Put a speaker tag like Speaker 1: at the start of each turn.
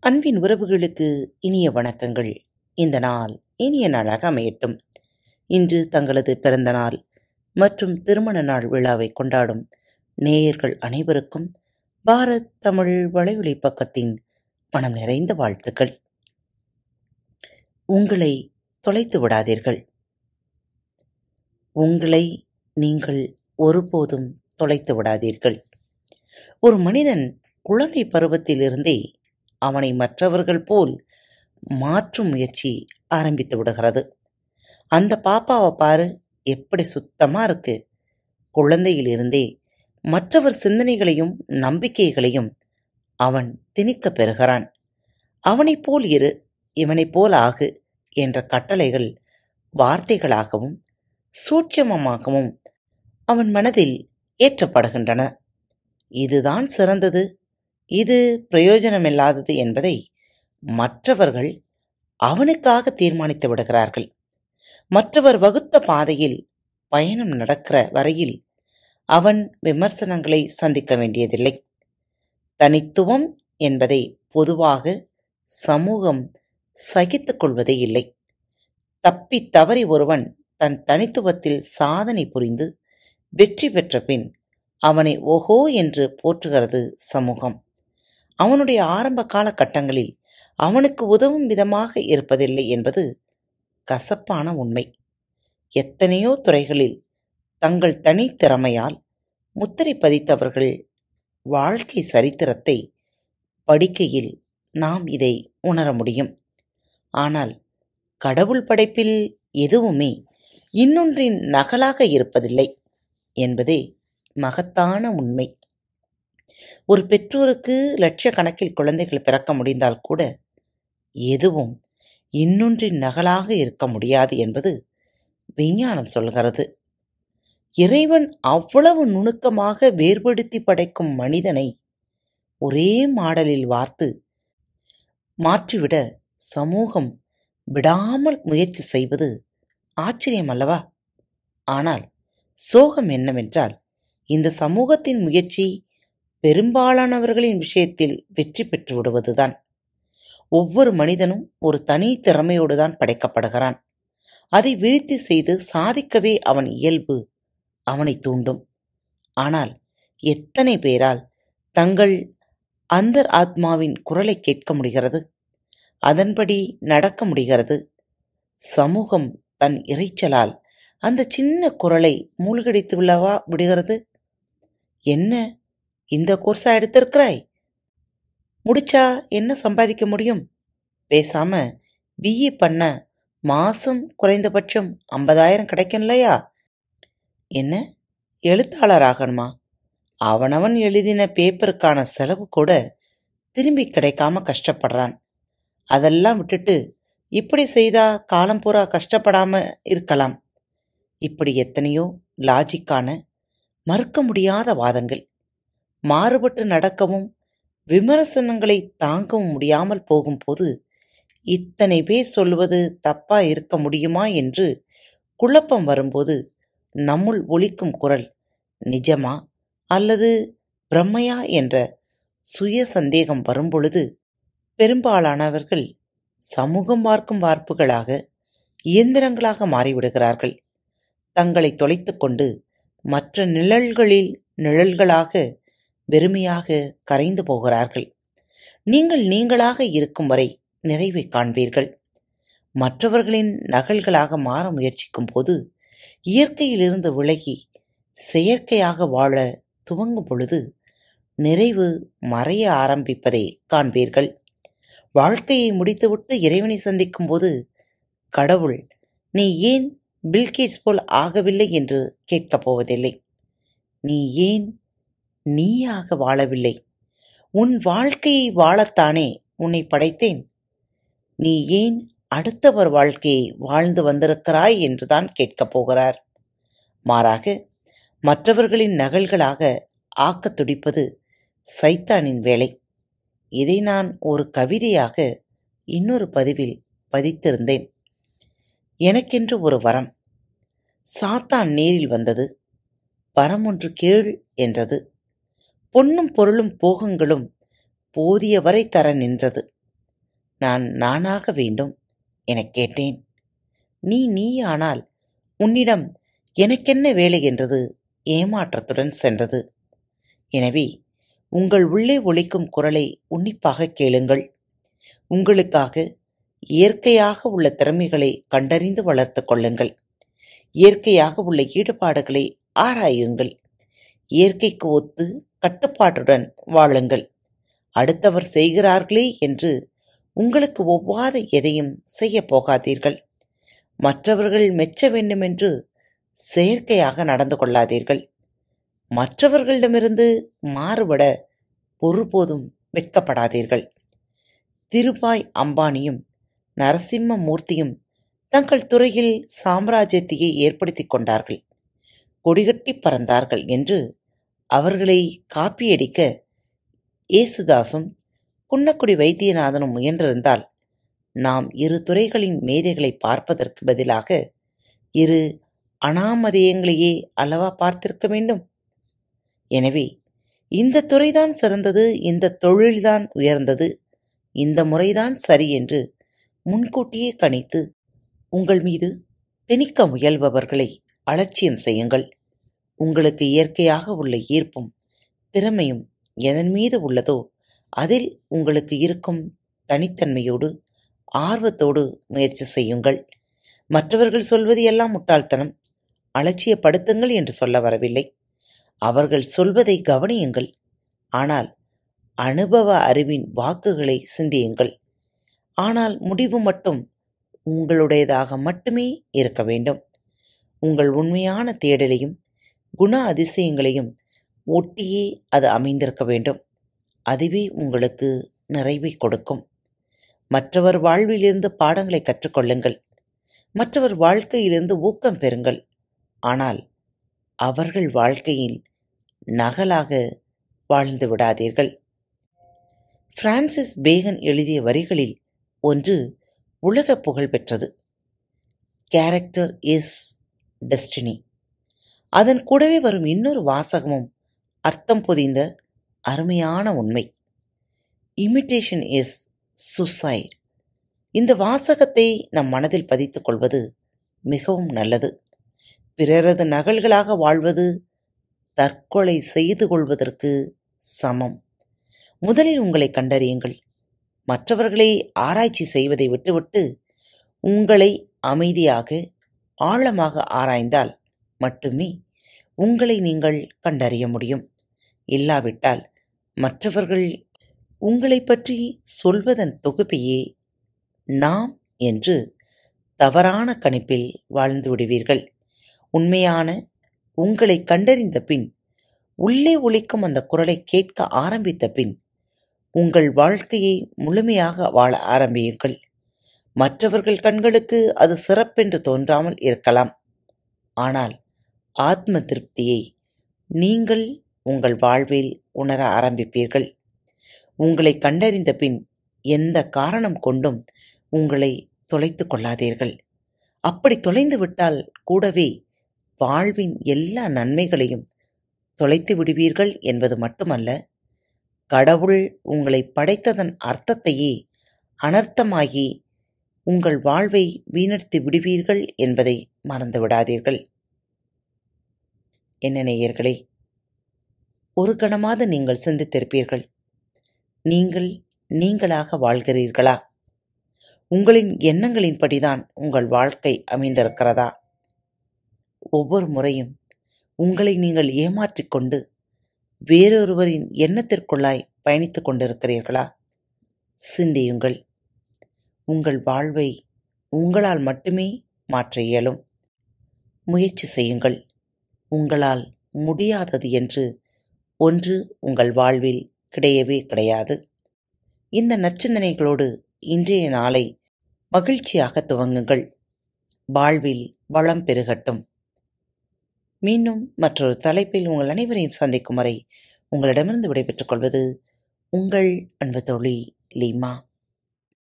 Speaker 1: அன்பின் உறவுகளுக்கு இனிய வணக்கங்கள். இந்த நாள் இனிய நாளாக அமையட்டும். இன்று தங்களது பிறந்த நாள் மற்றும் திருமண நாள் விழாவை கொண்டாடும் நேயர்கள் அனைவருக்கும் பாரத் தமிழ் வலையொலி பக்கத்தின் மனம் நிறைந்த வாழ்த்துக்கள். உங்களை தொலைத்து விடாதீர்கள். உங்களை நீங்கள் ஒருபோதும் தொலைத்து விடாதீர்கள். ஒரு மனிதன் குழந்தை பருவத்திலிருந்தே அவனை மற்றவர்கள் போல் மாற்றும் முயற்சி ஆரம்பித்து விடுகிறது. அந்த பாப்பாவை பாரு எப்படி சுத்தமா இருக்கு. குழந்தையிலிருந்தே மற்றவர் சிந்தனைகளையும் நம்பிக்கைகளையும் அவன் திணிக்க பெறுகிறான். அவனைப் போல் இரு இவனைப் போல் ஆகு என்ற கட்டளைகள் வார்த்தைகளாகவும் சூட்சமமாகவும் அவன் மனதில் ஏற்றப்படுகின்றன. இதுதான் சிறந்தது. இது பிரயோஜனமில்லாதது என்பதை மற்றவர்கள் அவனுக்காக தீர்மானித்து விடுகிறார்கள். மற்றவர் வகுத்த பாதையில் பயணம் நடக்கிற வரையில் அவன் விமர்சனங்களை சந்திக்க வேண்டியதில்லை. தனித்துவம் என்பதை பொதுவாக சமூகம் சகித்துக் கொள்வதே இல்லை. தப்பி தவறி ஒருவன் தன் தனித்துவத்தில் சாதனை புரிந்து வெற்றி பெற்ற பின் அவனை ஓஹோ என்று போற்றுகிறது சமூகம். அவனுடைய ஆரம்ப காலகட்டங்களில் அவனுக்கு உதவும் விதமாக இருப்பதில்லை என்பது கசப்பான உண்மை. எத்தனையோ துறைகளில் தங்கள் தனித்திறமையால் முத்திரை பதித்தவர்கள் வாழ்க்கை சரித்திரத்தை படிக்கையில் நாம் இதை உணர முடியும். ஆனால் கடவுள் படைப்பில் எதுவுமே இன்னொன்றின் நகலாக இருப்பதில்லை என்பதே மகத்தான உண்மை. ஒரு பெற்றோருக்கு லட்சக்கணக்கில் குழந்தைகள் பிறக்க முடிந்தால் கூட எதுவும் இன்னொன்றின் நகலாக இருக்க முடியாது என்பது விஞ்ஞானம் சொல்கிறது. இறைவன் அவ்வளவு நுணுக்கமாக வேறுபடுத்தி படைக்கும் மனிதனை ஒரே மாடலில் வார்த்து மாற்றிவிட சமூகம் விடாமல் முயற்சி செய்வது ஆச்சரியம் அல்லவா? ஆனால் சோகம் என்னவென்றால் இந்த சமூகத்தின் முயற்சி பெரும்பாலானவர்களின் விஷயத்தில் வெற்றி பெற்று விடுவதுதான். ஒவ்வொரு மனிதனும் ஒரு தனி திறமையோடு தான் படைக்கப்படுகிறான். அதை விருத்தி செய்து சாதிக்கவே அவன் இயல்பு அவனை தூண்டும். ஆனால் எத்தனை பேரால் தங்கள் அந்தர் ஆத்மாவின் குரலை கேட்க முடிகிறது? அதன்படி நடக்க முடிகிறது? சமூகம் தன் இறைச்சலால் அந்த சின்ன குரலை மூழ்கடித்து விழவா விடுகிறது? என்ன இந்த கோர்ஸா எடுத்திருக்கிறாய்? முடிச்சா என்ன சம்பாதிக்க முடியும்? பேசாம பிஇ பண்ண மாசம் குறைந்தபட்சம் ஐம்பதாயிரம் கிடைக்கும் இல்லையா? என்ன? எழுத்தாளர் ஆகணுமா அவனவன் எழுதின பேப்பருக்கான செலவு கூட திரும்பி கிடைக்காம கஷ்டப்படுறான். அதெல்லாம் விட்டுட்டு இப்படி செய்தா காலம் பூரா கஷ்டப்படாம இருக்கலாம். இப்படி எத்தனையோ லாஜிக்கான மறுக்க முடியாத வாதங்கள். மாறுபட்டு நடக்கவும் விமர்சனங்களை தாங்கவும் முடியாமல் போகும்போது இத்தனை பேர் சொல்வது தப்பா இருக்க முடியுமா என்று குழப்பம் வரும்போது நம்முள் ஒழிக்கும் குரல் நிஜமா அல்லது பிரம்மையா? என்ற சுய சந்தேகம் வரும்பொழுது பெரும்பாலானவர்கள் சமூகம் பார்க்கும் வார்ப்புகளாக இயந்திரங்களாக மாறிவிடுகிறார்கள். தங்களை தொலைத்து கொண்டு மற்ற நிழல்களில் நிழல்களாக வெறுமையாக கரைந்து போகிறார்கள். நீங்கள் நீங்களாக இருக்கும் வரை நிறைவை காண்பீர்கள். மற்றவர்களின் நகல்களாக மாற முயற்சிக்கும் போது இயற்கையிலிருந்து விலகி செயற்கையாக வாழ துவங்கும் பொழுது நிறைவு மறைய ஆரம்பிப்பதை காண்பீர்கள். வாழ்க்கையை முடித்துவிட்டு இறைவனை சந்திக்கும் போது கடவுள் நீ ஏன் பில்கேட்ஸ் போல் ஆகவில்லை? என்று கேட்கப் போவதில்லை. நீ ஏன் நீயாக வாழவில்லை. உன் வாழ்க்கையை வாழத்தானே உன்னை படைத்தேன். நீ ஏன் அடுத்தவர் வாழ்க்கையை வாழ்ந்து வந்திருக்கிறாய் என்றுதான் கேட்கப் போகிறார். மாறாக மற்றவர்களின் நகல்களாக ஆக்கத் துடிப்பது சைத்தானின் வேலை. இதை நான் ஒரு கவிதையாக இன்னொரு பதிவில் பதித்திருந்தேன். எனக்கென்று ஒரு வரம். சாத்தான் நேரில் வந்தது. வரம் ஒன்று கேள் என்றது. பொன்னும் பொருளும் போகங்களும் போதிய வரை தர நின்றது. நான் நானாக வேண்டும் எனக் கேட்டேன். நீ நீயானால் உன்னிடம் எனக்கென்ன வேலை என்றது ஏமாற்றத்துடன் சென்றது. எனவே உங்கள் உள்ளே ஒழிக்கும் குரலை உன்னிப்பாக கேளுங்கள். உங்களுக்காக இயற்கையாக உள்ள திறமைகளை கண்டறிந்து வளர்த்து கொள்ளுங்கள். இயற்கையாக உள்ள ஈடுபாடுகளை ஆராயுங்கள். இயற்கைக்கு ஒத்து கட்டுப்பாட்டுடன் வாழுங்கள். அடுத்தவர் செய்கிறார்களே என்று உங்களுக்கு ஒவ்வாத எதையும் செய்யப் போகாதீர்கள். மற்றவர்கள் மெச்ச வேண்டுமென்று செயற்கையாக நடந்து கொள்ளாதீர்கள். மற்றவர்களிடமிருந்து மாறுபட ஒருபோதும் வெட்கப்படாதீர்கள். திருபாய் அம்பானியும் நரசிம்ம மூர்த்தியும் தங்கள் துறையில் சாம்ராஜ்யத்தையே ஏற்படுத்திக் கொண்டார்கள். கொடிகட்டி பறந்தார்கள் என்று அவர்களை காப்பியடிக்க ஏசுதாசும் குன்னக்குடி வைத்தியநாதனும் முயன்றிருந்தால் நாம் இரு துறைகளின் மேதைகளை பார்ப்பதற்கு பதிலாக இரு அனாமதேயங்களையே அல்லவா பார்த்திருக்க வேண்டும்? எனவே இந்த துறைதான் சிறந்தது இந்த தொழில்தான் உயர்ந்தது இந்த முறைதான் சரி என்று முன்கூட்டியே கணித்து உங்கள் மீது திணிக்க முயல்பவர்களை அலட்சியம் செய்யுங்கள். உங்களுக்கு இயற்கையாக உள்ள ஈர்ப்பும் திறமையும் எதன் மீது உள்ளதோ அதில் உங்களுக்கு இருக்கும் தனித்தன்மையோடு ஆர்வத்தோடு முயற்சி செய்யுங்கள். மற்றவர்கள் சொல்வது எல்லாம் முட்டாள்தனம். அலட்சியப்படுத்துங்கள் என்று சொல்ல வரவில்லை. அவர்கள் சொல்வதை கவனியுங்கள். ஆனால் அனுபவ அறிவின் வாக்குகளை சிந்தியுங்கள். ஆனால் முடிவு மட்டும் உங்களுடையதாக மட்டுமே இருக்க வேண்டும். உங்கள் உண்மையான தேடலையும் குண அதிசயங்களையும் ஒட்டியே அது அமைந்திருக்க வேண்டும். அதுவே உங்களுக்கு நிறைவை கொடுக்கும். மற்றவர் வாழ்விலிருந்து பாடங்களை கற்றுக்கொள்ளுங்கள். மற்றவர் வாழ்க்கையிலிருந்து ஊக்கம் பெறுங்கள். ஆனால் அவர்கள் வாழ்க்கையில் நகலாக வாழ்ந்து விடாதீர்கள். பிரான்சிஸ் பேகன் எழுதிய வரிகளில் ஒன்று உலக புகழ் பெற்றது. கேரக்டர் இஸ் டெஸ்டினி அதன் கூடவே வரும் இன்னொரு வாசகமும் அர்த்தம் பொதிந்த அருமையான உண்மை. இமிட்டேஷன் இஸ் சுசைட் இந்த வாசகத்தை நம் மனதில் பதித்துக் கொள்வது மிகவும் நல்லது. பிறரது நகல்களாக வாழ்வது தற்கொலை செய்து கொள்வதற்கு சமம். முதலில் உங்களை கண்டறியுங்கள். மற்றவர்களை ஆராய்ச்சி செய்வதை விட்டுவிட்டு உங்களை அமைதியாக ஆழமாக ஆராய்ந்தால் மட்டுமே உங்களை நீங்கள் கண்டறிய முடியும். இல்லாவிட்டால் மற்றவர்கள் உங்களை பற்றி சொல்வதன் தொகுப்பையே நாம் என்று தவறான கணிப்பில் வாழ்ந்து விடுவீர்கள். உண்மையான உங்களை கண்டறிந்த பின் உள்ளே ஒழிக்கும் அந்த குரலை கேட்க ஆரம்பித்த பின் உங்கள் வாழ்க்கையை முழுமையாக வாழ ஆரம்பியுங்கள். மற்றவர்கள் கண்களுக்கு அது சிறப்பென்று தோன்றாமல் இருக்கலாம். ஆனால் ஆத்ம திருப்தியை நீங்கள் உங்கள் வாழ்வில் உணர ஆரம்பிப்பீர்கள். உங்களை கண்டறிந்த பின் எந்த காரணம் கொண்டும் உங்களை தொலைத்து கொள்ளாதீர்கள். அப்படி தொலைந்து விட்டால் கூடவே வாழ்வின் எல்லா நன்மைகளையும் தொலைத்து விடுவீர்கள் என்பது மட்டுமல்ல கடவுள் உங்களை படைத்ததன் அர்த்தத்தையே அனர்த்தமாகி உங்கள் வாழ்வை வீணடித்து விடுவீர்கள் என்பதை மறந்து விடாதீர்கள். என்ன நேயர்களே ஒரு கணமாவது நீங்கள் சிந்தித்திருப்பீர்கள். நீங்கள் நீங்களாக வாழ்கிறீர்களா? உங்களின் எண்ணங்களின்படிதான் உங்கள் வாழ்க்கை அமைந்திருக்கிறதா? ஒவ்வொரு முறையும் உங்களை நீங்கள் ஏமாற்றிக்கொண்டு வேறொருவரின் எண்ணத்திற்குள்ளாய் பயணித்துக் கொண்டிருக்கிறீர்களா? சிந்தியுங்கள். உங்கள் வாழ்வை உங்களால் மட்டுமே மாற்ற இயலும். முயற்சி செய்யுங்கள். உங்களால் முடியாதது என்று ஒன்று உங்கள் வாழ்வில் கிடையவே கிடையாது. இந்த நச்சிந்தனைகளோடு இன்றைய நாளை மகிழ்ச்சியாக துவங்குங்கள். வாழ்வில் வளம் பெருகட்டும். மீண்டும் மற்றொரு தலைப்பில் உங்கள் அனைவரையும் சந்திக்கும் வரை உங்களிடமிருந்து விடைபெற்றுக் கொள்வது உங்கள் அன்பு தோழி லீமா.